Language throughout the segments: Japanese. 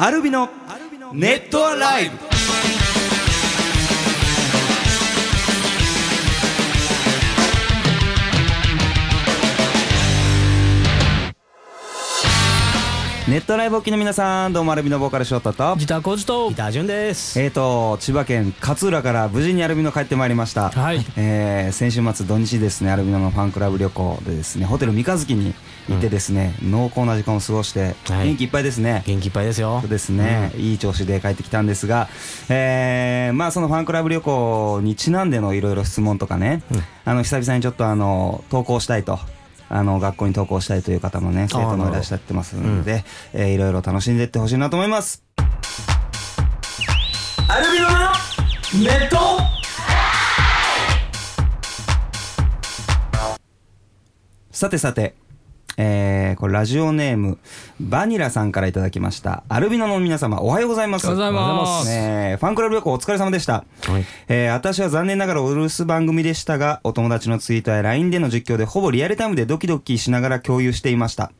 アルビのネットアライブ。ネットライブお聞きの皆さんどうもアルビのボーカルショートと。ギターコージと。ギター順です。えーと千葉県勝浦から無事にアルビノ帰ってまいりました、はい。えー先週末土日ですねアルビノのファンクラブ旅行でですねホテル三日月に行ってですね、濃厚な時間を過ごして、はい。元気いっぱいですね。元気いっぱいですよ。そう。ですね、いい調子で帰ってきたんですが、えーまあそのファンクラブ旅行にちなんでのいろいろ質問とかね、あの久々にちょっとあの投稿したいと。あの学校に投稿したいという方もね生徒もいらっしゃってますので、えーいろいろ楽しんでいってほしいなと思います。アルビノのネット。さてさて、えー、これラジオネームバニラさんからいただきました。アルビノの皆様おはようございます。おはようございます。ねえファンクラブ旅行お疲れ様でした、はい。えー私は残念ながらお留守番組でしたがお友達のツイートや LINE での実況でほぼリアルタイムでドキドキしながら共有していました。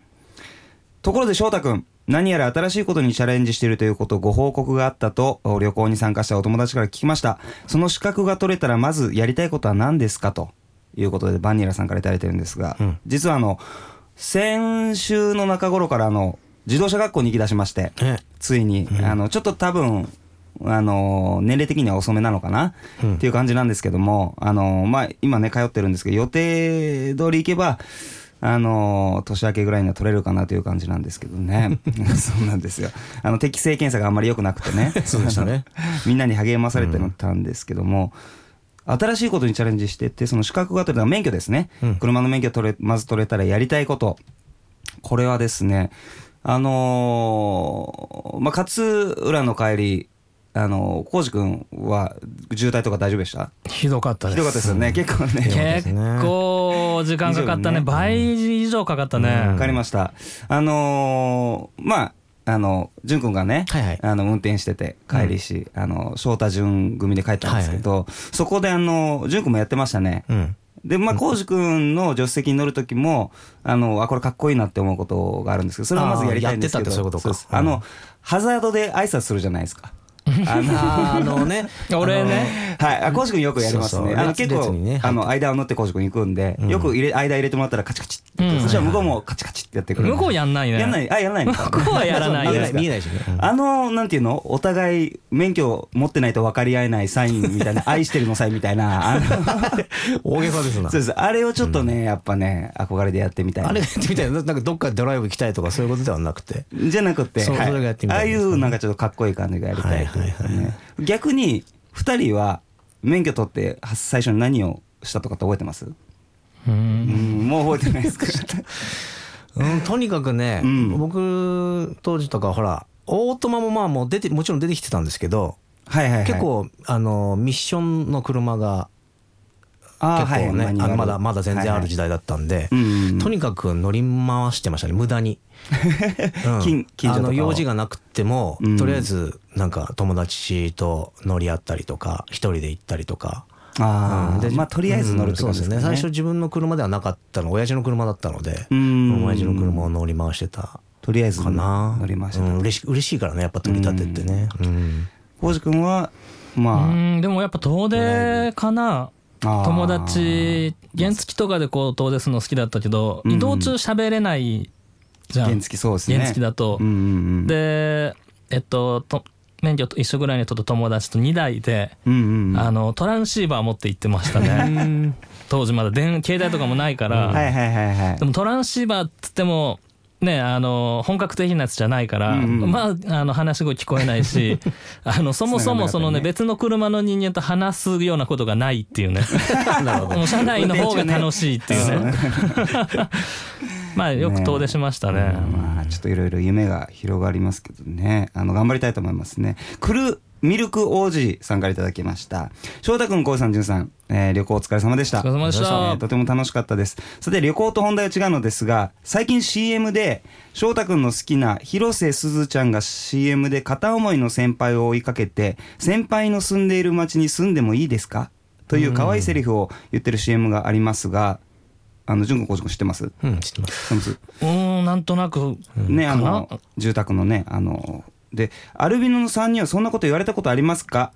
ところで翔太くん何やら新しいことにチャレンジしているということをご報告があったとお旅行に参加したお友達から聞きました。その資格が取れたらまずやりたいことは何ですか？ということでバニラさんからいただいてるんですが、うん。実はあの先週の中頃からあの自動車学校に行き出しましてねついに、あのちょっと多分あの年齢的には遅めなのかな、うん。っていう感じなんですけどもあの、まあ、今ね通ってるんですけど予定通り行けばあの年明けぐらいには取れるかなという感じなんですけどね。そうなんですよ。あの適正検査があんまり良くなくてね。そうでしたね。みんなに励まされてたんですけども、新しいことにチャレンジしてってその資格が取れた免許ですね、うん。車の免許取れまず取れたらやりたいこと。これはですねあのーまあ勝浦の帰りあのー、浩司君は渋滞とか大丈夫でした？ひどかったです。ひどかったですよね、結構ね。結構時間かかったね。ね。倍以上かかったね、わかりました。あのーまああの淳君がね、はいはい。あの運転してて帰りし、あの翔太淳組で帰ったんですけど、そこであの淳君もやってましたね、うん。で、まあ、浩司君の助手席に乗るときも、あの、あ、これかっこいいなって思うことがあるんですけど、それをまずやりたいんですけど。あの、ハザードで挨拶するじゃないですか。あの、ね。俺ね。はい、あ、浩司君よくやりますね。あの、結構ね、あの、間を縫って浩司君行くんで、うん。よく入れ、間入れてもらったらカチカチって、うん。そしたら向こうもカチカチってやってくる。向こうやんないね。やんない、あ、やらない。向こうはやらない見えない、しね。うん。あの、なんていうの？お互い免許持ってないと分かり合えないサインみたいな、愛してるのサインみたいな、大げさですな。そう。です。あれをちょっとね、やっぱね、憧れでやってみたいな。あれやってみたいな、なんかどっかドライブ行きたいとかそういうことではなくて。じゃなくて、はい。そうそれがやってみああいうなんかちょっとかっこいい感じがやりたいはいはい。ね。逆に、二人は免許取って最初に何をしたとかって覚えてます？ううんん、もう覚えてないですか？うん、とにかくね、うん。僕当時とかほら、オートマもまあもう出て、もちろん出てきてたんですけど、はいはいはい。結、構、あの、ミッションの車が結構ね、はい。あのまだまだ全然ある時代だったんで、とにかく乗り回してましたね。無駄に、うん。あの用事がなくても、うん。とりあえずなんか友達と乗り合ったりとか一人で行ったりとか。ああ、うん。でまあとりあえず乗るってうんことですね。そうですね。最初自分の車ではなかったの親父の車だったので、うん。親父の車を乗り回してたとりあえずかな。乗りました。うん、嬉し嬉しいからねやっぱ取り立てってね、うん。浩司君は、まあ、うんでもやっぱ遠出かな友達原付とかでこう遠出するの好きだったけど、うん移動中喋れないじゃん。原付そうですね。原付だと、でえっとと免許と一緒ぐらいの人と友達と2台で、あのトランシーバー持って行ってましたね。当時まだ電携帯とかもないから、はいはいはいはい。で。もトランシーバーっつってもねあの本格的なやつじゃないから、うんうん。まああの話し声聞こえないし あのそもそもそのねね別の車の人間と話すようなことがないっていうね。もう車内の方が楽しいっていうね。まあよく遠出しましたね。まあちょっといろいろ夢が広がりますけどね。あの頑張りたいと思いますね。クルミルク王子さんからいただきました。翔太君こうさんじゅんさん、えー旅行お疲れ様でした。お疲れ様でした。えーとても楽しかったです。さて旅行と本題は違うのですが最近 CM で翔太君の好きな広瀬すずちゃんが CM で片思いの先輩を追いかけて先輩の住んでいる町に住んでもいいですか？という可愛いセリフを言ってる CM がありますがあの純子知ってます？うん知ってます。知ってます？うーんなんとなく。ねあの住宅のねあのでアルビノの3人はそんなこと言われたことありますか？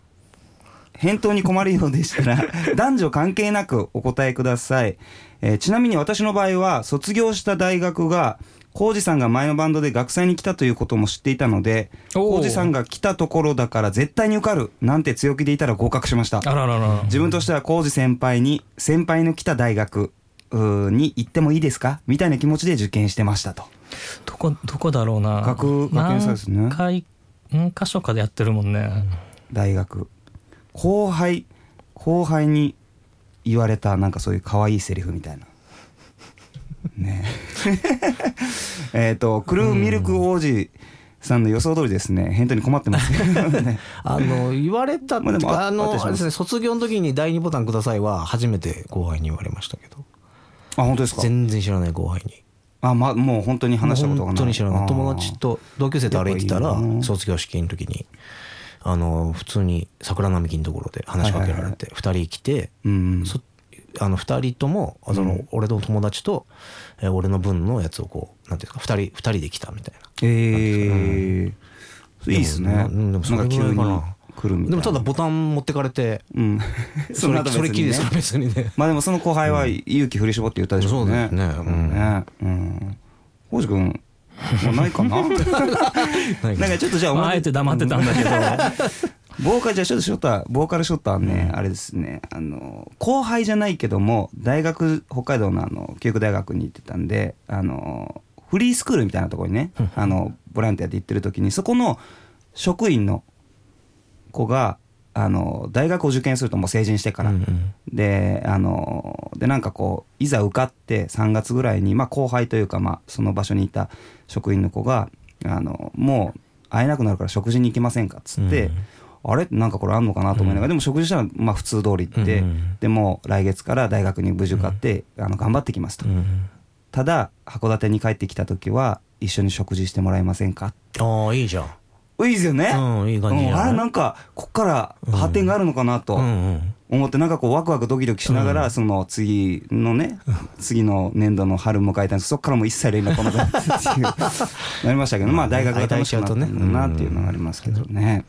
返答に困るようでしたら 男女関係なくお答えください、えーちなみに私の場合は卒業した大学が浩二さんが前のバンドで学祭に来たということも知っていたので浩二さんが来たところだから絶対に受かるなんて強気でいたら合格しました。あららら自分としては浩二先輩に先輩の来た大学に行ってもいいですか？みたいな気持ちで受験してましたとどこどこだろうな。学学園祭ですね。何回何箇所かでやってるもんね。大学。後輩後輩に言われたなんかそういう可愛いセリフみたいな。ね。ええっとクルーミルク王子さんの予想通りですね。返答に困ってます。ね。あの言われたってまあでもああのあれですね卒業の時に第二ボタンくださいは初めて後輩に言われましたけど。あ本当ですか？全然知らない後輩にあまもう本当に話したことがない。本当に知らない。友達と同級生と歩いてたら卒業式の時にあの普通に桜並木のところで話しかけられて2人来てうんそあの2人ともあその俺の友達とえー俺の分のやつをこうなんていうんですか2人二人で来たみたいな。ええいいですね。でもそれぐな。んか急に。らいかな来るみたいな。でもただボタン持ってかれてうん。それ後それきりですねか？ら別にね。まあでもその後輩は勇気振り絞って言ったでしょうね。そうですね。うん。ね。うん。浩司君、もう ないかな？なんかちょっとじゃあ、まああえて黙ってたんだけど。ボーカルじゃあちょっとショッター、ボーカルショッターね、あれですね、あの、後輩じゃないけども、大学、北海道のあの、教育大学に行ってたんで、あの、フリースクールみたいなところにね、あの、ボランティアで行ってる時に、そこの職員の子が、あの、大学を受験するともう成人してから、うんうん。であのでなんかこういざ受かって3月ぐらいに、まあ、後輩というか、まあ、その場所にいた職員の子があのもう会えなくなるから食事に行きませんか？っつって、あれ？なんかこれあんのかなと思いながら、でも食事したらまあ普通通り行って、うんうんでもう来月から大学に無事受かって、あの頑張ってきますと、うんただ函館に帰ってきた時は一緒に食事してもらえませんか？ああいいじゃんいいですよね、うんいい感じじゃないうん。あれなんかこっから発展があるのかなと、思ってなんかこうワクワクドキドキしながら、その次のね次の年度の春迎えたんですそこからもう一切連絡来なくなったっていう なりましたけどまあ大学が楽しくなったんだなっていうのがありますけどね。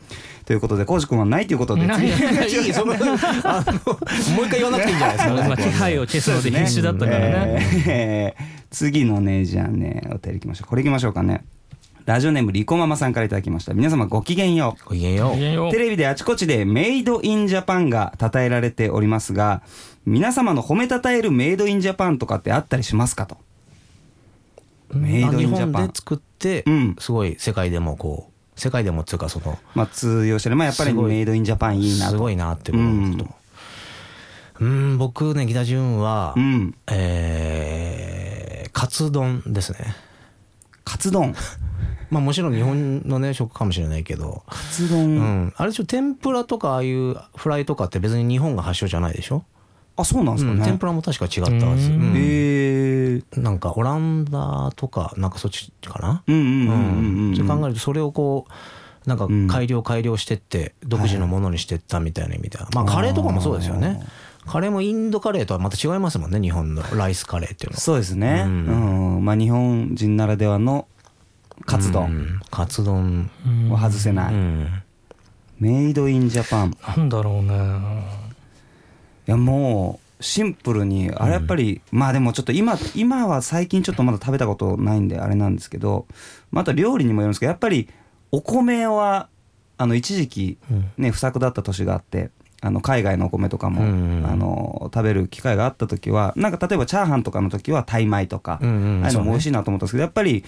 ということで浩司君はないということで。ない次 いいそのあのもう一回言わなくていいんじゃないですか。まあ気配を消すので必死だったからね。えー次のねじゃあねお便りいきましょう。これいきましょうかねラジオネームリコママさんからいただきました。皆様ごきげんよう。ごきげんよう。テレビであちこちでメイドインジャパンが称えられておりますが皆様の褒めたたえるメイドインジャパンとかってあったりしますかと。メイドインジャパン。日本で作ってうん。すごい世界でもこう世界でもっていうかそのまあ通用してる。まあやっぱりすごいメイドインジャパンいいなと。すごいなって思うこと。うん。僕ねギタジュンはうん。えーカツ丼ですね。カツ丼 まあもちろん日本のね食かもしれないけど。カツう丼、ん。あれでしょ天ぷらとかああいうフライとかって別に日本が発祥じゃないでしょ？あそうなんですかね、うん。天ぷらも確か違ったはず。うん。うん。えー、なんかオランダとかなんかそっちかな？うんうんうんうんうん。そう考えるとそれをこうなんかん。改良改良してって独自のものにしてったみたいな意味では。まあカレーとかもそうですよね。カレーもインドカレーとはまた違いますもんね日本のライスカレーっていうのは。そうですね、ううんん。まあ日本人ならではのカツう丼ん。カツ丼。を外せない、うん。メイドインジャパン。いなんだろうね。やもうシンプルにあれやっぱり、まあでもちょっと今今は最近ちょっとまだ食べたことないんであれなんですけどまた料理にもよるんですけどやっぱりお米はあの一時期うん。ね不作だった年があってあの海外のお米とかも、うん。あの食べる機会があった時はなんか例えばチャーハンとかの時はタイ米とか、ああいうのも美味しいなと思ったんですけどやっぱり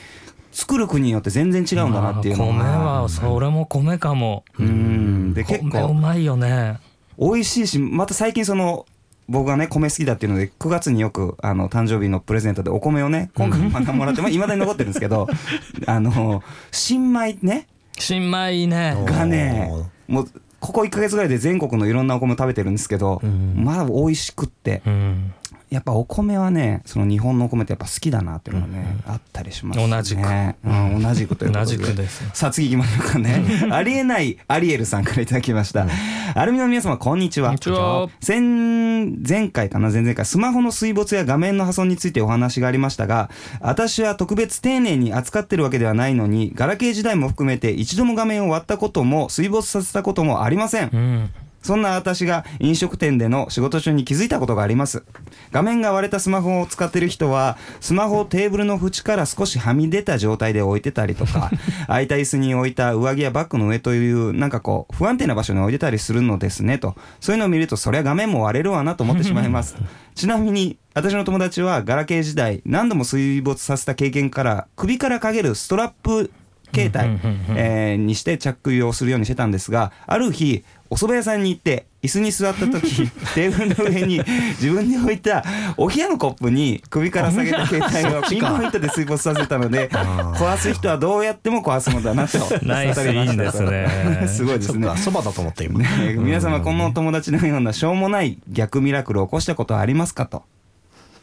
作る国によって全然違うんだなっていうのが、まあ米はそれも米かも。うん。で結米う構まいよね。美味しいしまた最近その僕がね米好きだっていうので9月によくあの誕生日のプレゼントでお米をね今回またもらっていまだに残ってるんですけど あの新米ね。新米いいね。がねおもうここ1か月ぐらいで全国のいろんなお米食べてるんですけど、うん。まあ美味しくって。うんやっぱお米はねその日本のお米ってやっぱ好きだなっていうのがね、あったりしますね。同じく。うん、同じくということで。同じくです。さあ次行きましょうかね。ありえないアリエルさんからいただきました、アルミの皆様こんにちは。こんにちは。先前回かな前々回スマホの水没や画面の破損についてお話がありましたが私は特別丁寧に扱ってるわけではないのにガラケー時代も含めて一度も画面を割ったことも水没させたこともありません。うんそんな私が飲食店での仕事中に気づいたことがあります。画面が割れたスマホを使っている人は、スマホをテーブルの縁から少しはみ出た状態で置いてたりとか、空いた椅子に置いた上着やバッグの上という、なんかこう、不安定な場所に置いてたりするのですねと。そういうのを見ると、そりゃ画面も割れるわなと思ってしまいます。ちなみに、私の友達はガラケー時代、何度も水没させた経験から、首からかけるストラップ携帯、えーにして着用するようにしてたんですがある日お蕎麦屋さんに行って椅子に座った時 テーブルの上に自分で置いたお冷やのコップに首から下げた携帯をピンポイントで水没させたので壊す人はどうやっても壊すのだなとナイスいいんですね。すごいですね。そばだと思った今。ね皆様このお友達のようなしょうもない逆ミラクルを起こしたことはありますかと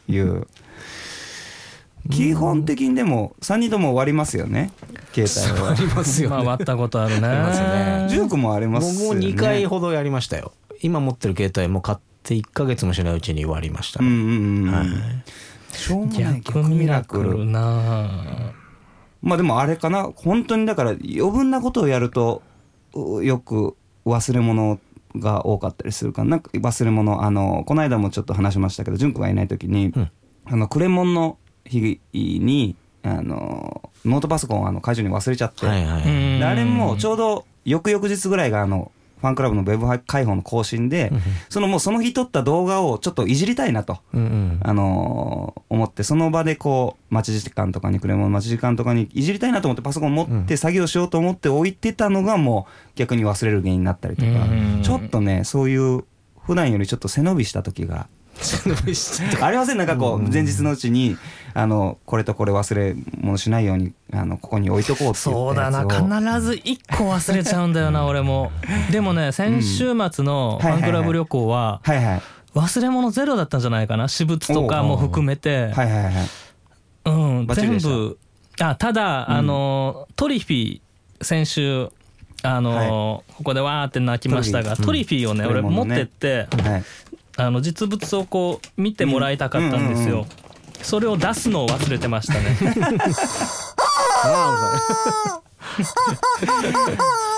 いう基本的にでも3人とも終わりますよね。携帯は。ありますよね。まあ割ったことあるねますね。ジュークもありますよね。僕も2回ほどやりましたよ。今持ってる携帯も買って1ヶ月もしないうちに割りましたうんね、うんうん、はい。しょうもない逆ミラクルな。まあでもあれかな。本当にだから余分なことをやるとうよく忘れ物が多かったりするからなんか忘れ物あのこの間もちょっと話しましたけど淳君がいない時に、ん。あのクレモンの日にあのノートパソコンをあの会場に忘れちゃって、はいはい、あれもちょうど翌々日ぐらいがあのファンクラブのウェブ開放の更新で、そのもうその日撮った動画をちょっといじりたいなと。うんうん。あのー思ってその場でこう待ち時間とかにクレモン待ち時間とかにいじりたいなと思ってパソコン持って作業しようと思って置いてたのがもう逆に忘れる原因になったりとか。うん。ちょっとねそういう普段よりちょっと背伸びした時が ありません？なんかこう前日のうちにあのこれとこれ忘れ物しないようにあのここに置いとこうって言そうだな。必ず1個忘れちゃうんだよな 俺も。でもね先週末のファンクラブ旅行ははいはい。忘れ物ゼロだったんじゃないかな。私物とかも含めて。はいはいはいうん。全部あただあのトリフィー先週あのここでわーって泣きましたがトトリフィーをねうん俺持ってってはいあの実物をこう見てもらいたかったんですうんうんうん。よそれを出すのを忘れてましたね。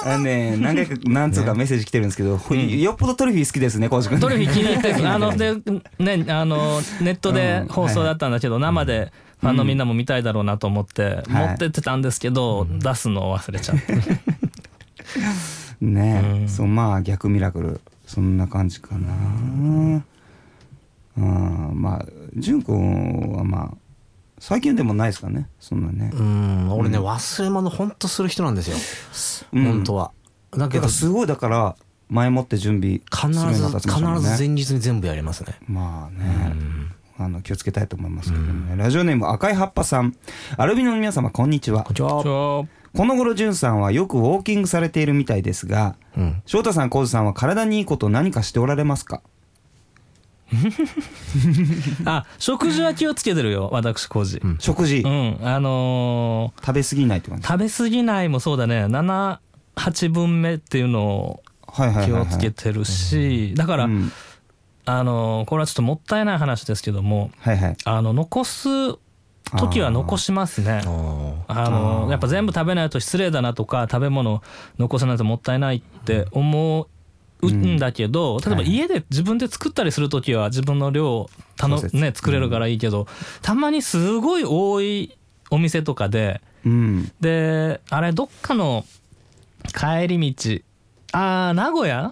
あのね何回か何通かメッセージ来てるんですけど、よっぽどトリフィー好きですねコウジ君。トリフィー気に入ってあのでねあのネットで放送だったんだけど生でファンのみんなも見たいだろうなと思って持ってってたんですけど出すのを忘れちゃって。ねえ、うん。そうまあ逆ミラクルそんな感じかな。うん。まあ淳君はまあ最近でもないですかね。そんなね。うん。俺ね忘れ物ほんとする人なんですよ、うん。本当は。だだけどすごいだから前もって準備必ずね。必ず前日に全部やりますね。まあね、あの気をつけたいと思いますけどね、ラジオネーム赤い葉っぱさん。アルビノの皆様こんにちは。こんにちは。ちょこの頃淳さんはよくウォーキングされているみたいですがうん。翔太さん浩二さんは体にいいこと何かしておられますか？あ食事は気をつけてるよ私工事ん。食事、うんあの食べ過ぎないって感じ？ー食べ過ぎないもそうだね。78分目っていうのを気はい、をつけてるしだから、うん。あのーこれはちょっともったいない話ですけどもはいはい。あの残す時は残しますね。あのやっぱ全部食べないと失礼だなとか食べ物残さないともったいないって思うんだけど、例えばはい家で自分で作ったりする時は自分の量たの、そうです。ね、作れるからいいけど、たまにすごい多いお店とかでうん。であれどっかの帰り道ああ名古屋？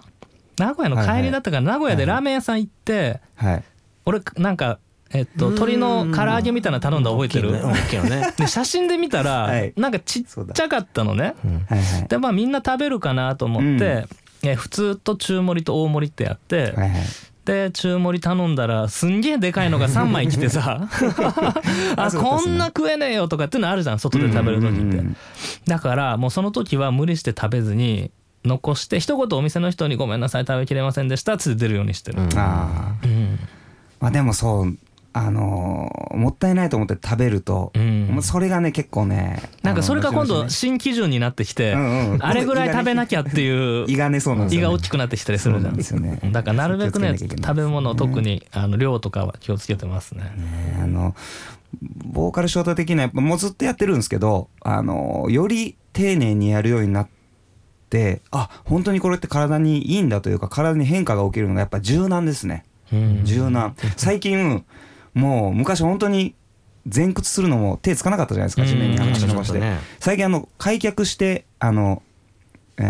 名古屋の帰りだったから名古屋でラーメン屋さん行って、はい。俺なんかえっと鶏の唐揚げみたいなの頼んだの覚えてる、ね。で写真で見たら、はい。なんかちっちゃかったのね。はいはい。でまあみんな食べるかなと思って、え普通と中盛りと大盛りってやって、はいはい。で中盛り頼んだらすんげえでかいのが3枚来てさ あこんな食えねえよとかっていうのあるじゃん外で食べる時って、うんうんうんだからもうその時は無理して食べずに残して一言お店の人に「ごめんなさい食べきれませんでした」って出るようにしてる、うん。ああうん。まあでもそうあのーもったいないと思って食べると、うん。それがね結構ねなんかそれが今度新基準になってきて、うんうん。あれぐらい食べなきゃっていう胃がねそうなんです胃が大きくなってきたりするじゃん。ですよね。だからなるべくね気をつけなきゃいけない食べ物特にあの量とかは気をつけてますね。ねあのボーカルショート的にはやっぱもうずっとやってるんですけどあのより丁寧にやるようになってあ本当にこれって体にいいんだというか体に変化が起きるのがやっぱ柔軟ですね。うん。柔軟。最近もう昔本当に前屈するのも手つかなかったじゃないですかうん。地面に足伸ばして。ね最近あの開脚してあの、え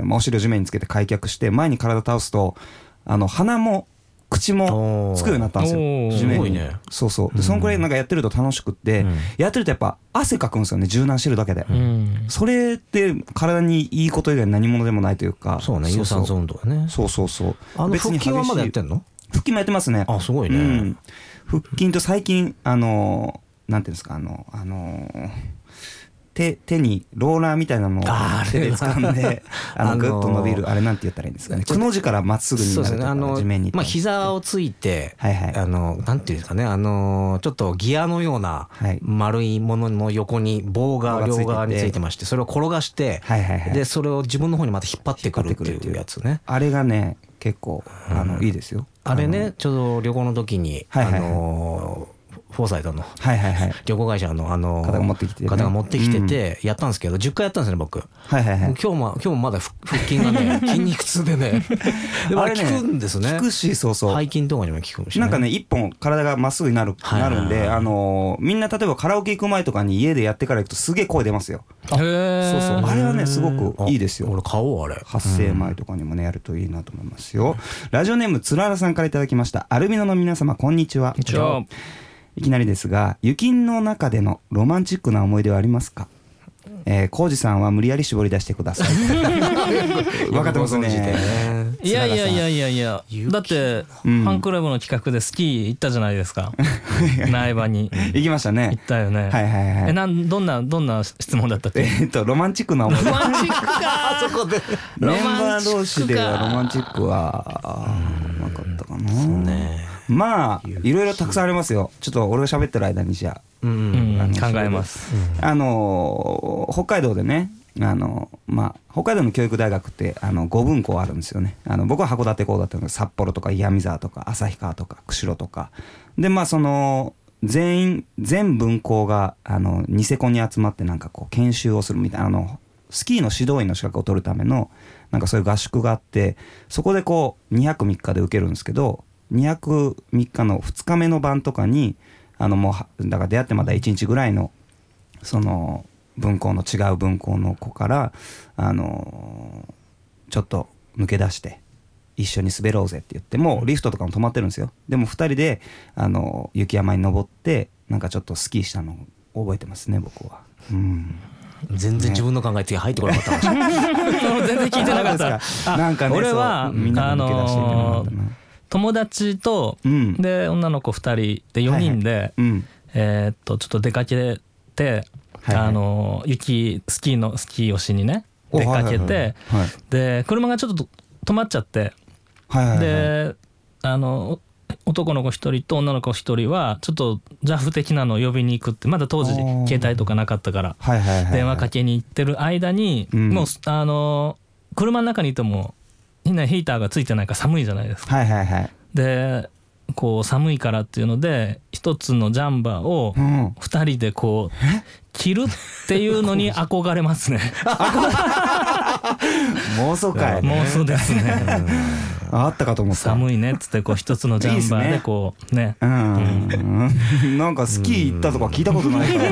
ーまあお尻を地面につけて開脚して前に体倒すとあの鼻も口もつくようになったんですよ地面に。すごいね。そうそう。でそのくらいなんかやってると楽しくって、うん。やってるとやっぱ汗かくんですよね柔軟してるだけで、うん。それって体にいいこと以外何者でもないというか。そうね有酸素運動だね。そうそうそう。あの腹筋はまだやってんの？腹筋もやってますね。あすごいね。うん、腹筋と最近あのーなんていうんですかあのあのー手手にローラーみたいなのを手で掴んで ああのーのグッと伸びるあれなんて言ったらいいんですかね。くの字からまっすぐになるとかですねあの地面にまあ膝をついてはいはい。あのなんていうんですかねあのちょっとギアのようなはい。丸いものの横に棒が両側についてましてそれを転がしてはいはいはい。でそれを自分の方にまた引っ張ってくるっていうやつね。あれがね結構あのいいですよ。あれねちょうど旅行の時にあはいはいはい。のフォーサイトのはいはいはい。旅行会社のあの方が持ってきてね。方が持ってきててやったんですけど10回やったんですね僕。はいはいはい。今日も今日もまだ腹腹筋がね 筋肉痛でね。でもあれ効くんですね。効くしそうそう。背筋とかにも効くしなんかね、一本体がまっすぐになる、はいはない。るんで、あのーみんな例えばカラオケ行く前とかに家でやってから行くとすげえ声出ますよ。へえそうそう。あれはね、すごくいいですよ。あ俺買おうあれ。発声前とかにもね、やるといいなと思いますよ。ラジオネーム、つららさんからいただきました。アルビノの皆様、こんにちは。じゃあいきなりですが、雪の中でのロマンチックな思い出はありますか？えー、コウジさんは無理やり絞り出してください。分かってますね。ね。いやいやいやいやいや雪だってフうん。ァンクラブの企画でスキー行ったじゃないですか。苗場に。行きました行っね。たよね。はいはいはい。えなんどんなどんな質問だったっけ？えーっと、ロマンチックな思い出。ロマンチックか。あそこで。メンバー同士ではロマンチックはなかったかな、まあいろいろたくさんありますよ。ちょっと俺が喋ってる間にじゃあ。の考えます。ああのー北海道でねあのまあ北海道の教育大学ってあの5分校あるんですよね。あの僕は函館校だったので札幌とか岩見沢とか旭川とか釧路とか。でまあその全員全分校があのニセコに集まってなんかこう研修をするみたいなあのスキーの指導員の資格を取るためのなんかそういう合宿があってそこでこう2泊3日で受けるんですけど2泊3日の2日目の晩とかにあのもうはだから出会ってまだ1日ぐらいのその分校の違う分校の子からあのちょっと抜け出して一緒に滑ろうぜって言ってもうリフトとかも止まってるんですよ。でも2人であの雪山に登ってなんかちょっとスキーしたのを覚えてますね僕は。うん。全然自分の考えって入ってこなかった 全然聞いてなかった。あなんかね俺はそうみんなで抜友達とうん。で女の子2人で4人でうん。えーっとちょっと出かけてはいはい。あの雪スキーのスキーをしにねお出かけはいはい。てはい。で車がちょっと止まっちゃってはいはいはい。であの男の子一人と女の子一人はちょっと JAF 的なのを呼びに行くってまだ当時携帯とかなかったからはいはい。電話かけに行ってる間にうん。もうあの車の中にいてもみんなヒーターがついてないから寒いじゃないですか。はいはいはいでこう寒いからっていうので一つのジャンバーをうん二人でこう着るっていうのに 憧れますね。妄想会妄想ですね。あったかと思った寒いねっつってこう一つのジャンバーでこうねうん、なんかスキー行ったとか聞いたことないから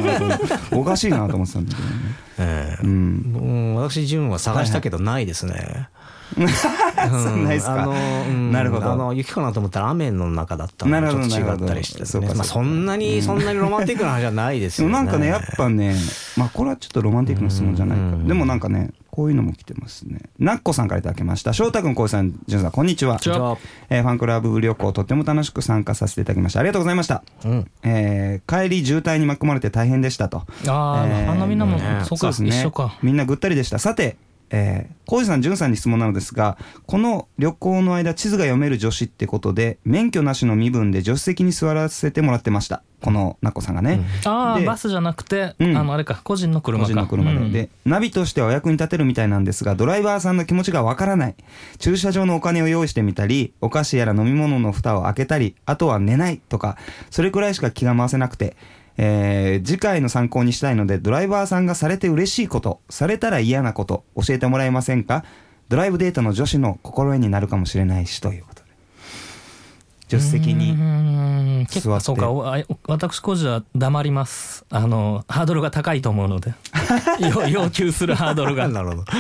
おかしいなと思ってたんだけどね。ええうん。うん私純は探したけどないですね。そんないっすか？あのうんなるほどあの雪かなと思ったら雨の中だったなるほどのでちょっと違ったりしてね。まあそんなにそんなにロマンティックな話じゃないですでよね。もなんかね、やっぱね、まあこれはちょっとロマンティックな質問じゃないかうんでもなんかね、こういうのも来てますね。なっこさんからいただきました。翔太くん、こうさん、じゅんさん、こんにちは。こんにちはえーファンクラブ旅行、とっても楽しく参加させていただきました。ありがとうございました。うんえー帰り渋滞に巻き込まれて大変でしたと。ああ、えー花見なもん、ねそうかそうですね一緒か。みんなぐったりでした。さて、えー、浩二さん、淳さんに質問なのですが、この旅行の間、地図が読める女子ってことで、免許なしの身分で助手席に座らせてもらってました。このなこさんがね。でああバスじゃなくて、うん。あのあれか個人の車個か人の車で、うん。でナビとしてはお役に立てるみたいなんですがドライバーさんの気持ちがわからない。駐車場のお金を用意してみたりお菓子やら飲み物の蓋を開けたりあとは寝ないとかそれくらいしか気が回せなくて、えー次回の参考にしたいのでドライバーさんがされて嬉しいことされたら嫌なこと教えてもらえませんか？ドライブデートの女子の心得になるかもしれないしということで。助手席うに座って。構そうか。私個人は黙ります。あのハードルが高いと思うので。要要求するハードルが。なるほど。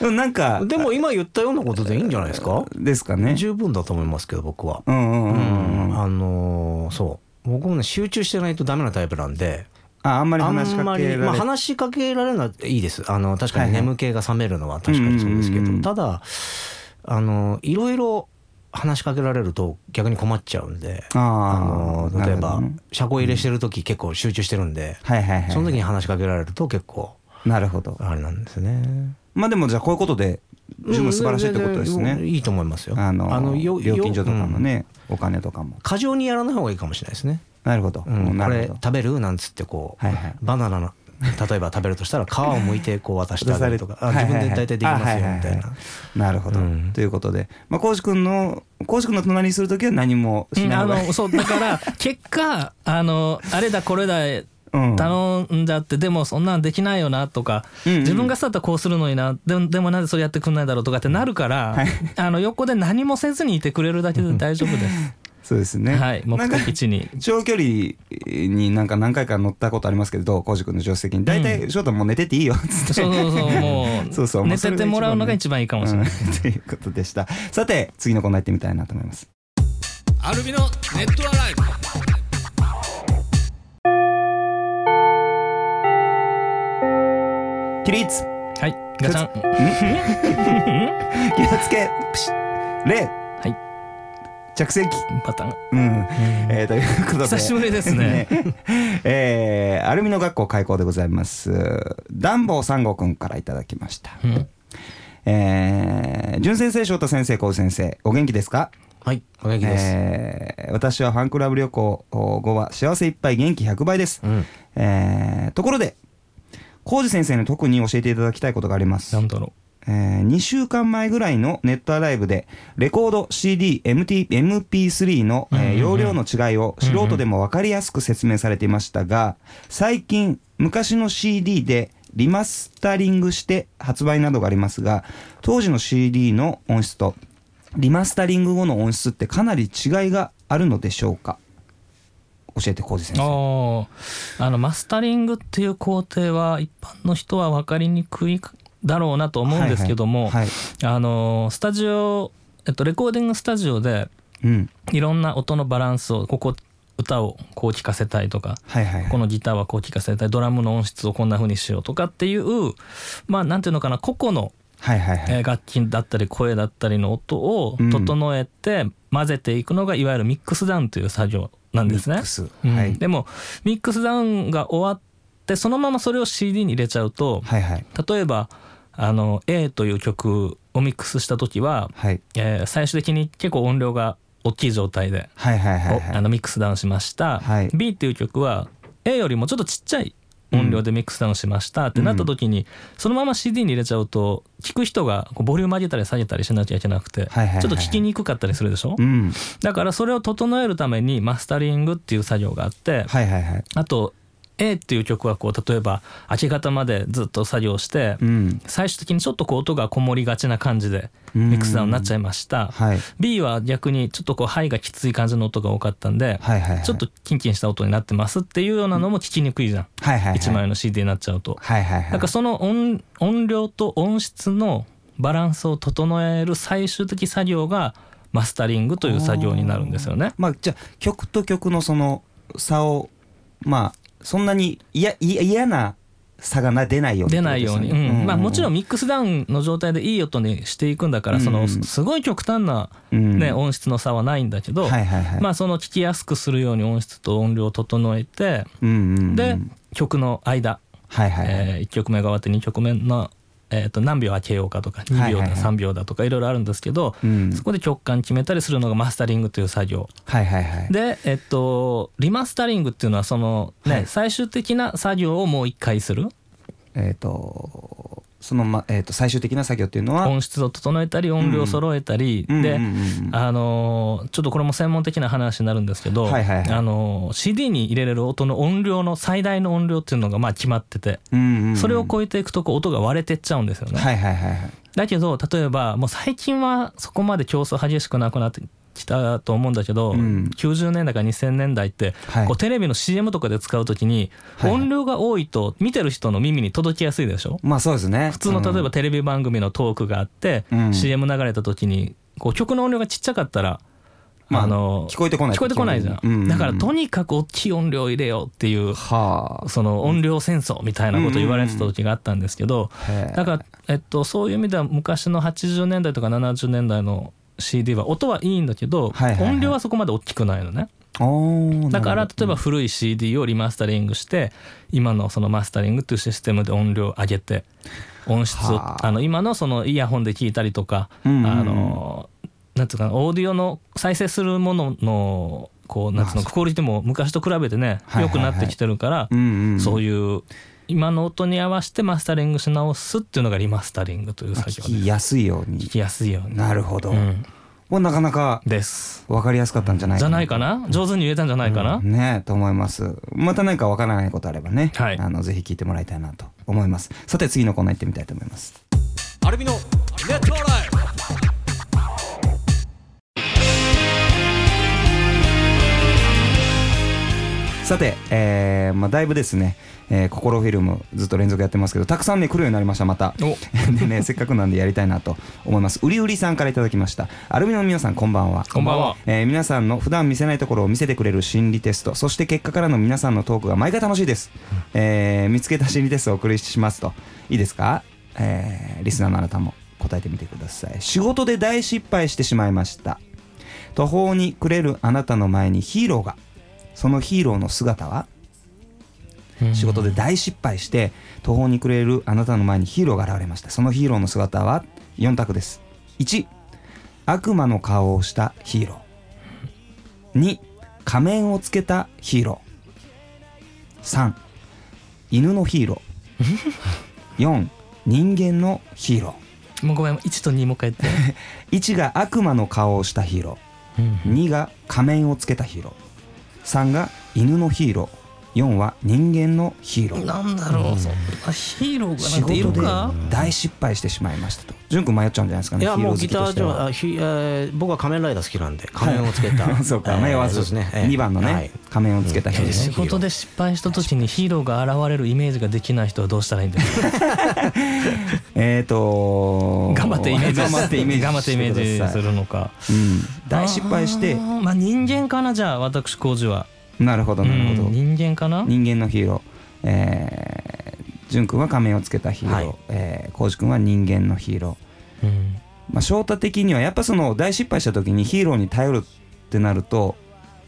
でもなんかでも今言ったようなことでいいんじゃないですか？ですかね。十分だと思いますけど僕は。うんうんうんうん、うん、あのーそう僕もね集中してないとダメなタイプなんでああんまりあん話しかけられまあ、話しかけられるのはいいです。あの確かに眠気が覚めるのは確かにそうですけどただあのいろいろ話しかけられると逆に困っちゃうんであの例えばね車庫入れしてる時結構集中してるんではいはいはい。その時に話しかけられると結構なるほど。あれなんですね。まあでもじゃあこういうことで十分素晴らしいってことですね、いいと思いますよ。あのよ料金所とかのうん。ね、お金とかも。過剰にやらない方がいいかもしれないですね。なるほど、うん、これ食べるなんつってこう、はいはい。バナナの例えば食べるとしたら皮を剥いてこう渡してあげるとか、自分で大体できますよみたいな。なるほど、うん。ということで。まあ浩司君の浩司君の隣にするときは何もしうんあない方がいい。のそうだから結果あのあれだこれだうん頼んじゃってでもそんなんできないよなとか、うんうん。自分がそうだったらこうするのになでもでもなんでそれやってくんないだろうとかってなるから、はい。あの横で何もせずにいてくれるだけで大丈夫です。そうですね。はい目なんか的地に。長距離になんか何回か乗ったことありますけど浩司君の助手席に。大体翔太もう寝てていいよ。っつって。そうそうそうもう そうそう寝ててもらうのが一番いいかもしれない。うん。ということでした。さて次のコーナー行ってみたいなと思います。アルビのネットアライブ起立はいガチャン。気をつけ礼はい着席パターン。うん、えーということで久しぶりですねえーアルミの学校開校でございますダンボー三郷くんからいただきました、うんえー、淳先生翔太先生浩先生お元気ですかはい、お元気です。えー私はファンクラブ旅行後は幸せいっぱい元気100倍です、うん、えーところで浩二先生に特に教えていただきたいことがあります。なんだろえー2週間前ぐらいのネットアライブでレコード CD、MT、MP3 の、えーうんうんうん。容量の違いを素人でも分かりやすく説明されていましたが最近昔の CD でリマスタリングして発売などがありますが当時の CD の音質とリマスタリング後の音質ってかなり違いがあるのでしょうか？教えて浩二先う。生。あのマスタリングっていう工程は一般の人は分かりにくいだろうなと思うんですけども、はい。はい。あのスタジオ、えっと、レコーディングスタジオでうん。いろんな音のバランスをここ歌をこう聴かせたいとかはいはいはい。このギターはこう聴かせたいドラムの音質をこんな風にしようとかっていうまあなんていうのかな個々のはいはいはい。えー楽器だったり声だったりの音をうん。整えて混ぜていくのがいわゆるミックスダウンという作業なんですね。はい。でもミックスダウンが終わってそのままそれを CD に入れちゃうとはいはい。例えばあの A という曲をミックスした時は、はい。えー最終的に結構音量が大きい状態で、あのミックスダウンしました、はい。B っていう曲は A よりもちょっとちっちゃい音量でミックスダウンしましたってなった時に、そのまま CD に入れちゃうと聞く人がボリューム上げたり下げたりしなきゃいけなくて、ちょっと聞きにくかったりするでしょ、うん。だからそれを整えるためにマスタリングっていう作業があって、あと A っていう曲はこう例えば明け方までずっと作業して、うん。最終的にちょっとこう音がこもりがちな感じでミックスダウンになっちゃいました、はい。B は逆にちょっとこうハイがきつい感じの音が多かったんで、はいはいはい。ちょっとキンキンした音になってますっていうようなのも聞きにくいじゃん、はいはいはい。1枚の CD になっちゃうと、はいはいはい。だからその音音量と音質のバランスを整える最終的作業がマスタリングという作業になるんですよね。まあじゃあ曲と曲のその差をまあそんなに嫌な差がな出ないように出ないように、まあ、もちろんんミックスダウンの状態でいい音にしていくんだから、そのうんすごい極端な、うん。ね音質の差はないんだけど、はいはいはい。まあ、その聞きやすくするように音質と音量を整えて、うんうんうん。で曲の間。はいはいはい、え1曲目が終わって2曲目の、えー、と何秒空けようかとか2秒だはいはいはい。3秒だとかいろいろあるんですけど、うん。そこで曲間決めたりするのがマスタリングという作業。はいはいはい。で、えっと、リマスタリングっていうのはその、ねはい。最終的な作業をもう一回する？えっ、とその、まえー、と最終的な作業っていうのは音質を整えたり音量を揃えたり、で、うんうんうんうん。あのーちょっとこれも専門的な話になるんですけど、はいはいはい。あのー CD に入れれる音の音量の最大の音量っていうのがまあ決まってて、うんうんうん。それを超えていくとこう音が割れてっちゃうんですよね。はいはいはいはいだけど例えばもう最近はそこまで競争激しくなくなってきたと思うんだけど、うん。90年代から2000年代って、はい。こうテレビの CM とかで使うときに音量が多いと見てる人の耳に届きやすいでしょ？まあそうですね。普通の例えばテレビ番組のトークがあって、うん。CM 流れた時にこう曲の音量がちっちゃかったら、まああの聞こえてこない聞こえてこないじゃん、うん。うんうんだからとにかく大きい音量を入れようっていうはその音量戦争みたいなことを言われてた時があったんですけど、あへえ。だから、えっと、そういう意味では昔の80年代とか70年代の CD は音はいいんだけど、はいはいはい。音量はそこまで大きくないのね。だから例えば古い CD をリマスタリングして今のそのマスタリングっていうシステムで音量を上げて音質をはあ。あの今のそのイヤホンで聞いたりとか、うんうんうん。あのなんていうかなオーディオの再生するもののこうなんつうのまあクオリティも昔と比べてね良くなってきてるから、そういう今の音に合わせてマスタリングし直すっていうのがリマスタリングという作業で聞きやすいように。聞きやすいように。なるほど、うん。これなかなかです。分かりやすかったんじゃないかじゃないかな？上手に言えたんじゃないかな、ねと思います。また何か分からないことあればね、はい。あのぜひ聞いてもらいたいなと思います。さて次のコーナー行ってみたいと思います。アルビのネットアライブさて、えーまあ、だいぶですね、えー、心フィルムずっと連続やってますけどたくさんね来るようになりましたまた。でね せっかくなんでやりたいなと思います。うりうりさんからいただきました。アルミの皆さんこんばんは。こんばんは。えー皆さんの普段見せないところを見せてくれる心理テスト。そして結果からの皆さんのトークが毎回楽しいです、えー見つけた心理テストをお送りしますと。いいですか、えーリスナーのあなたも答えてみてください。仕事で大失敗してしまいました。途方に暮れるあなたの前にヒーローが。そのヒーローの姿は仕事で大失敗して途方に暮れるあなたの前にヒーローが現れました。そのヒーローの姿は4択です。1悪魔の顔をしたヒーロー。2仮面をつけたヒーロー。3犬のヒーロー。4人間のヒーロもうごめん1と2もう一回言って。ー1が悪魔の顔をしたヒーロー。2が仮面をつけたヒーロー。3が犬のヒーロー4は人間のヒーロー。なんだろう、そんなヒーローが仕なんてい事でるか？大失敗してしまいましたと。潤君迷っちゃうんじゃないですかね。いやもうギター上はあひえー僕は仮面ライダー好きなんで仮面をつけた。そうか。えー迷わずそうですねえ。ー2番のね、はい。仮面をつけたヒーロー。ね仕事で失敗した時にヒーローが現れるイメージができない人はどうしたらいいんだよ えーと頑張ってイメージ頑張ってイメージ頑張ってイメージするのか。うん、大失敗してまあ人間かなじゃあ私工事は。なるほどなるほど、うん。人間かな？人間のヒーロー。えー、潤君は仮面をつけたヒーロー、はい。えー、浩司君は人間のヒーロー。うん。まあ、翔太的にはやっぱその大失敗した時にヒーローに頼るってなると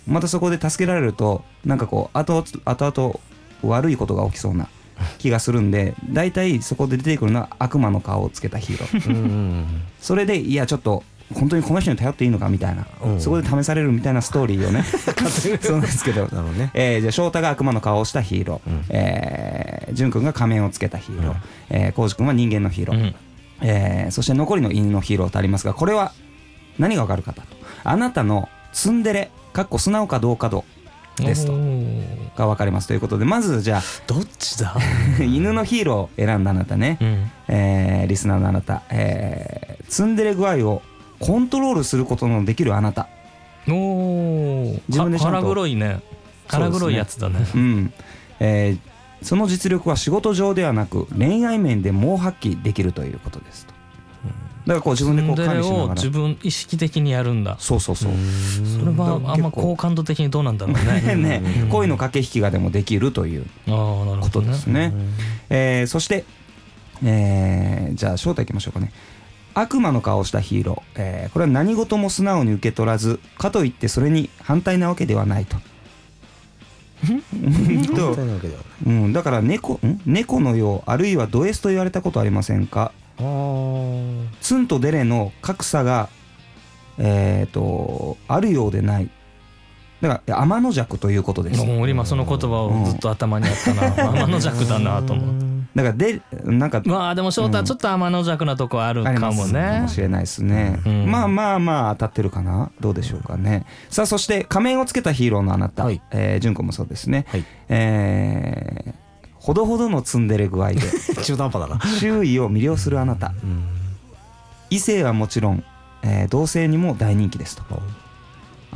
またそこで助けられるとなんかこう後々悪いことが起きそうな 気がするんで大体そこで出てくるのは悪魔の顔をつけたヒーロー。それでいやちょっと本当にこの人に頼っていいのかみたいな、うん。そこで試されるみたいなストーリーをね そうですけど。ね。えーじゃあ翔太が悪魔の顔をしたヒーロー、うん。えー潤君が仮面をつけたヒーロー、うん。えー浩司君は人間のヒーロー、うん。えーそして残りの犬のヒーローとありますがこれは何がわかるかと。あなたのツンデレかっこ素直かどうかどう。ですと。が分かります。ということでまずじゃどっちだ？あ 犬のヒーローを選んだあなたね、うん。えーリスナーのあなた、えーツンデレ具合をコントロールすることのできるあなた。おー。自分でちゃんと。腹黒いね。腹黒いやつだね。うん。えーその実力は仕事上ではなく恋愛面でも発揮できるということですと。だからこう自分でこう管理しながら。を自分意識的にやるんだ。そうそうそう。それはあんま好感度的にどうなんだろうね。ね。うん。恋の駆け引きがでもできるということですね。えーそして、えーじゃあ正体いきましょうかね。悪魔の顔をしたヒーロー、えーこれは何事も素直に受け取らずかといってそれに反対なわけではないと。とうん、だから猫ん？猫のようあるいはド S と言われたことありませんか？ツンとデレの格差がえっ、とあるようでない。だから天の弱ということです。もう今その言葉をずっと頭にあったな。天の弱だなと思ってだからでなんかまあでも翔太はちょっと天の弱なとこあるかかもね。もしれないですね、うん。まあまあまあ当たってるかな。どうでしょうかね。さあそして仮面をつけたヒーローのあなた、はい。えー純子もそうですね、はい。えーほどほどのツンデレ具合で。中途半端だな。周囲を魅了するあなた。うん。異性はもちろん、えー同性にも大人気ですと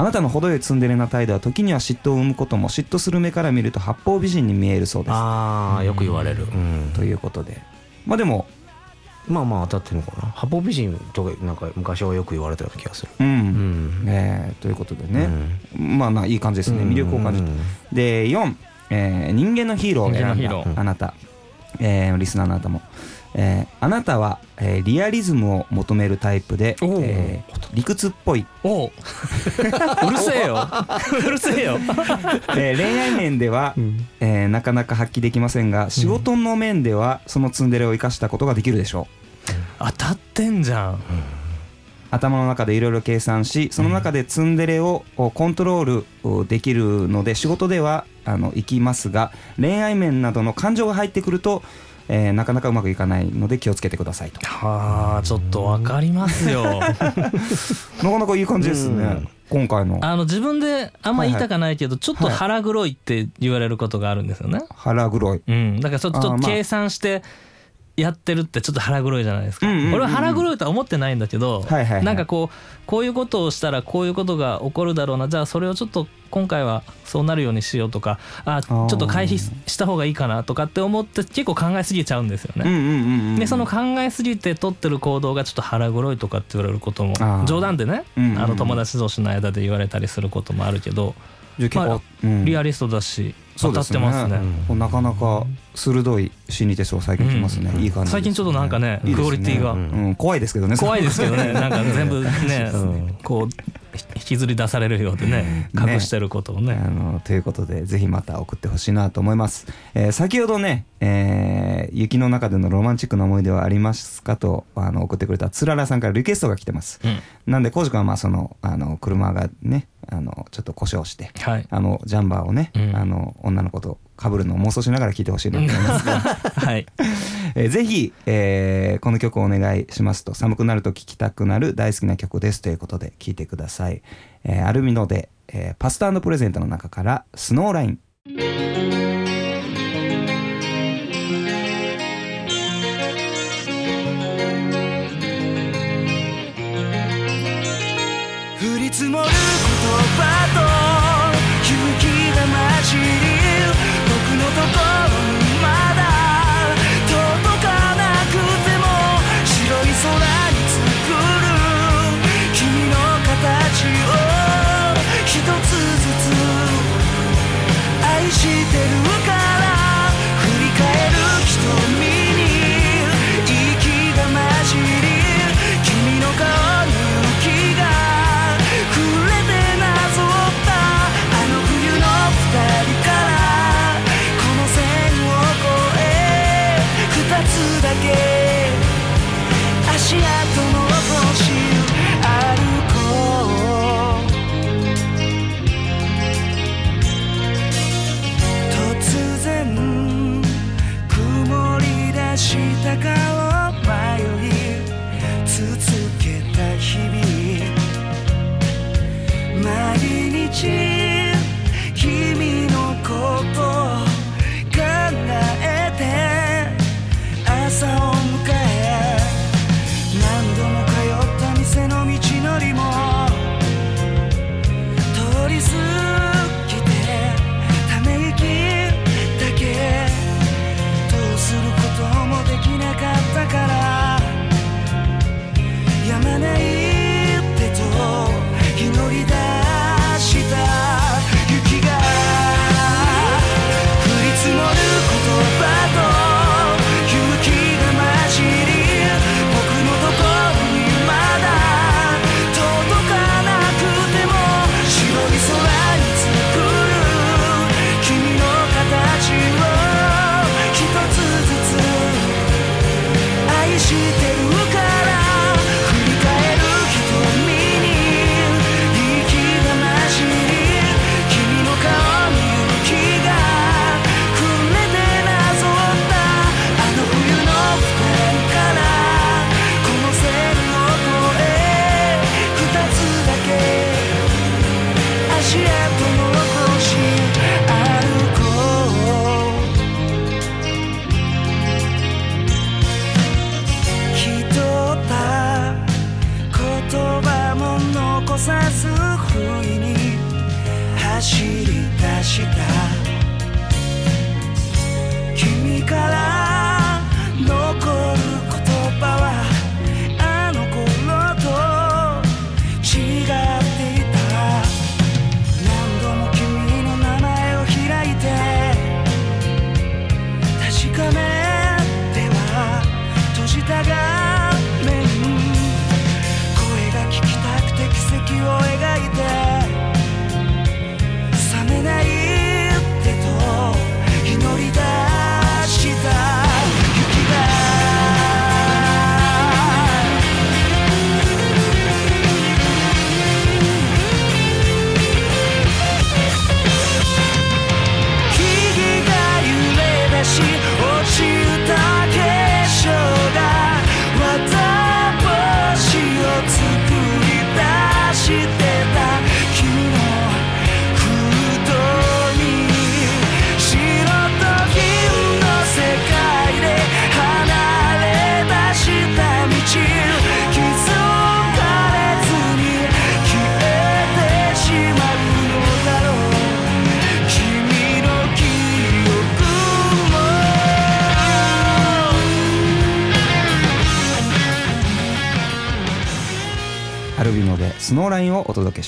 あなたの程よいツンデレな態度は時には嫉妬を生むことも嫉妬する目から見ると八方美人に見えるそうです。ああよく言われる。うん。ということで。まあでもまあまあ当たってるのかな。八方美人とかなんか昔はよく言われたような気がする。うん、うん。えーということでね、まあまあいい感じですね。魅力を感じる、うんで4、えー人間のヒーローを選んだあなた、えーリスナーのあなたも、えーあなたは、えーリアリズムを求めるタイプで、えー理屈っぽい、おう。うるせえよ。うるせえよ。えー恋愛面では、えーなかなか発揮できませんが仕事の面ではそのツンデレを生かしたことができるでしょう。当たってんじゃん。頭の中でいろいろ計算しその中でツンデレをおコントロールおできるので仕事ではあのいきますが恋愛面などの感情が入ってくると、えーなかなかうまくいかないので気をつけてくださいと。はあちょっとわかりますよ。なかなかいい感じですね、うん。今回の。あの自分であんま言いたかないけどちょっと腹黒いって言われることがあるんですよね。腹黒い。うん。だからちょっと計算してやってるってちょっと腹黒いじゃないですか、うんうんうんうん。俺は腹黒いとは思ってないんだけど、はいはいはい。なんかこうこういうことをしたらこういうことが起こるだろうな。じゃあそれをちょっと今回はそうなるようにしようとかあちょっと回避した方がいいかなとかって思って結構考えすぎちゃうんですよね。うんうんうんうんでその考えすぎて取ってる行動がちょっと腹黒いとかって言われることも冗談でねうんうんうん。あの友達同士の間で言われたりすることもあるけどまあうん。リアリストだし当たっそうですね。てますね。こうなかなか鋭い心理テストを最近きますね、うん。いい感じね。最近ちょっとなんかねいいですクオリティが。うん。うん、怖いですけどね。怖いですけどね。なんか全部ね うんこう引きずり出されるようでねね。隠してることをあねのということでぜひまた送ってほしいなと思います、えー先ほどね、えー雪の中でのロマンチックな思い出はありますかとあの送ってくれたつららさんからリクエストが来てます。うん。なんでコウジ君はまあそのあの車がねあのちょっと故障してはい。あのジャンバーをね、うん。あの女の子と被るのを妄想しながら聴いてほしいなと思いますが、はい。えーぜひ、えーこの曲をお願いしますと寒くなると聴きたくなる大好きな曲ですということで聴いてください、えーアルミノで、えーパスタプレゼントの中からスノーラインしてる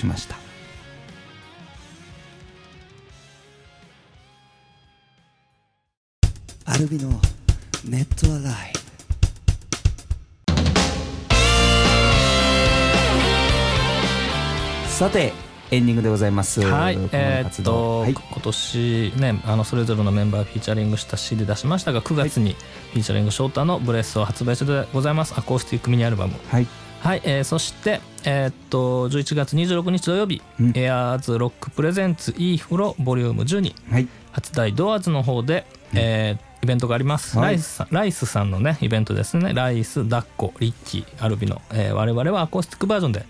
しました。アルビのネットアライ。さてエンディングでございます。はい。えーっと、はい。今年ねあのそれぞれのメンバーフィーチャリングした CD 出しましたが9月にフィーチャリング翔太の「ブレス」を発売中でございます。アコースティックミニアルバム。はいはい、えーそしてえーっと11月26日土曜日、うんエアーズロックプレゼンツ e フロボリューム12はい。初台ドアーズの方で、えーイベントがあります、はい。ライスさんライスさんのねイベントですね。ライスダッコリッキーアルビノ、えー我々はアコースティックバージョンで、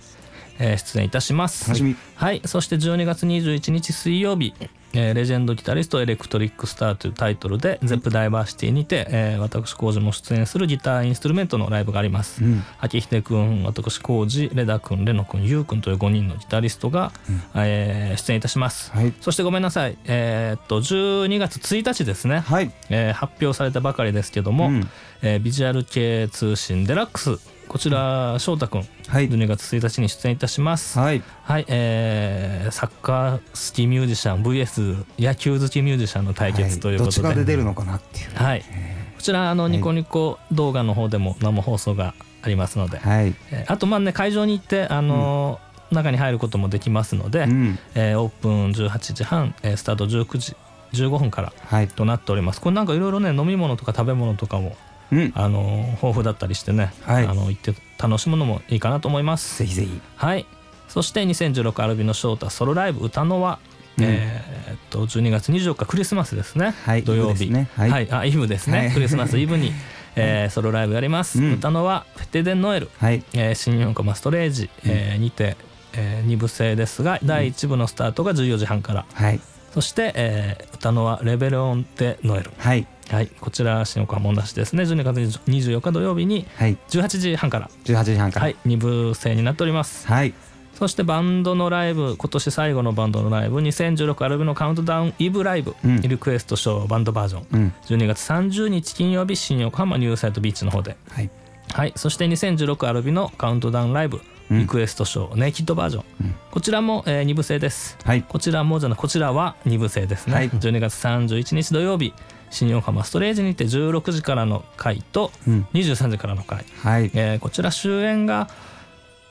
えー出演いたします。楽しみ。はい。そして12月21日水曜日、えー Legend Guitarist Electric Star というタイトルで、ゼップダイバーシティにて、えー私浩二も出演するギターインストゥルメントのライブがあります、うん。秋秀君私浩二レダ君レノ君ユウ君という5人のギタリストが、えー出演いたします、はい。そしてごめんなさい。えーっと12月1日ですね、はい。えー発表されたばかりですけども、うん。えービジュアル系通信デラックスこちら翔太君はい。12月1日に出演いたします。はい。はい、えーサッカー好きミュージシャン VS 野球好きミュージシャンの対決ということで、がで出るのかなっていう。はい、こちらあのニコニコ動画の方でも生放送がありますので、はい。えーあとまあね会場に行ってあのー中に入ることもできますので、うん。えーオープン18時半、えースタート19時15分からはい。となっております。これなんかいろいろね飲み物とか食べ物とかもうん。あのー豊富だったりしてね、はい。あの行って楽しむのもいいかなと思います。ぜひぜひ。はい。そして2016アルビの翔太ソロライブ歌のは、うん。えーっと12月24日クリスマスですね、はい土曜日。イブですね。はい。あイブですね、はい。クリスマスイブに、えーソロライブやります、うん。歌のはフェテデンノエル、はい。えー新日本コマストレージ、えーにて、え2部制ですが第1部のスタートが14時半から、はい。そして、えー歌のはレベルオンテノエル。はいはいこちら新横浜門出しですね。12月24日土曜日にはい。18時半から。18時半から。はい2部制になっております。はい。そしてバンドのライブ今年最後のバンドのライブ2016アルバムのカウントダウンイブライブ、うん。リクエストショーバンドバージョン。うん。12月30日金曜日新横浜ニューサイトビーチの方で。はい。はいそして2016アルビのカウントダウンライブうん。リクエストショー、ネイキッドバージョン、うん。こちらも、え2部制です。はい。こちらもじゃないこちらは2部制ですね、はい。12月31日土曜日新横浜ストレージにて16時からの回とうん。23時からの回、はい。えーこちら終演が、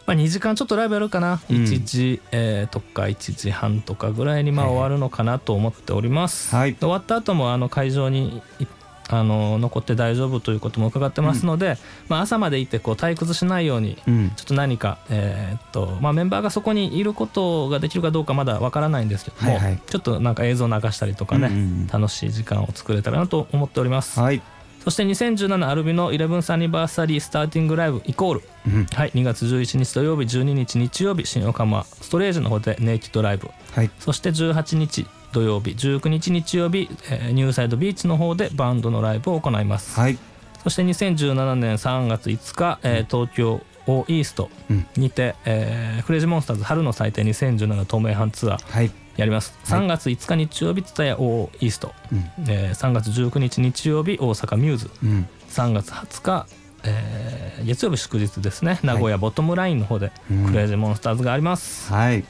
まあ、2時間ちょっとライブやるかな、うん。1時、えーとか1時半とかぐらいにまあはい終わるのかなと思っております、はい。で終わった後もあの会場にいあの残って大丈夫ということも伺ってますので、まあ、朝まで行ってこう退屈しないようにうん。ちょっと何か、えーっとまあ、メンバーがそこにいることができるかどうかまだわからないんですけども、はいはい。ちょっとなんか映像流したりとかね、うんうんうん。楽しい時間を作れたらなと思っております、はい。そして2017アルビの 11th アニバーサリースターティングライブイコール、うん。はい、2月11日土曜日12日日曜日新横浜ストレージの方でネイキッドライブ。はい。そして18日土曜日19日日曜日、えーニューサイドビーチの方でバンドのライブを行います、はい。そして2017年3月5日、えー東京オーイーストうん。にて、えークレイジーモンスターズ春の祭典2017東名阪ツアーはい。やります。はい。3月5日日曜日蔦屋オーイースト、うん。えー3月19日日曜日大阪ミューズ。うん。3月20日、えー月曜日祝日ですね。名古屋ボトムラインの方でうん。クレイジーモンスターズがあります、はい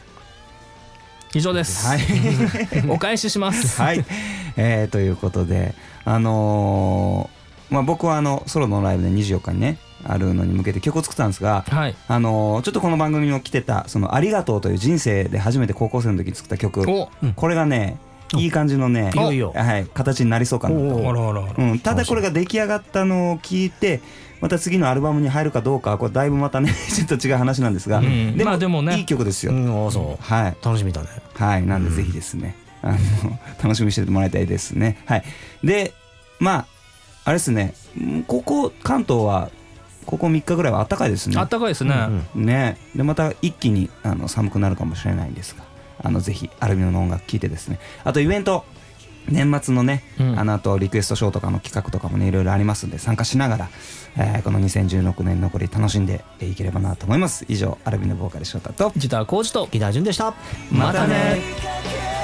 以上です、はい。お返しします。はい、えーということであのーまあ僕はあのソロのライブで24日にねあるのに向けて曲を作ったんですがはい。あのーちょっとこの番組にも来てた「そのありがとう」という人生で初めて高校生の時に作った曲。お。これがねいい感じのねいよいよ。はい、形になりそうかなと。ただこれが出来上がったのを聞いてまた次のアルバムに入るかどうかはこれだいぶまたね ちょっと違う話なんですが、うん。でも,、まあでもね。いい曲ですよ、うんあそう。はい。楽しみだね。はい。なんでぜひですね、あの 楽しみにしててもらいたいですね。はい。でまああれですね。うんここ関東はここ3日ぐらいは暖かいですね。あったかいですね、うんね。でまた一気にあの寒くなるかもしれないんですがあのぜひアルビノの音楽聴いてですね。あとイベント年末のね、うん。あのあとリクエストショーとかの企画とかもねいろいろありますんで参加しながら、えーこの2016年残り楽しんでいければなと思います。以上アルビノボーカル翔太とギターコーチとギター順でした。またね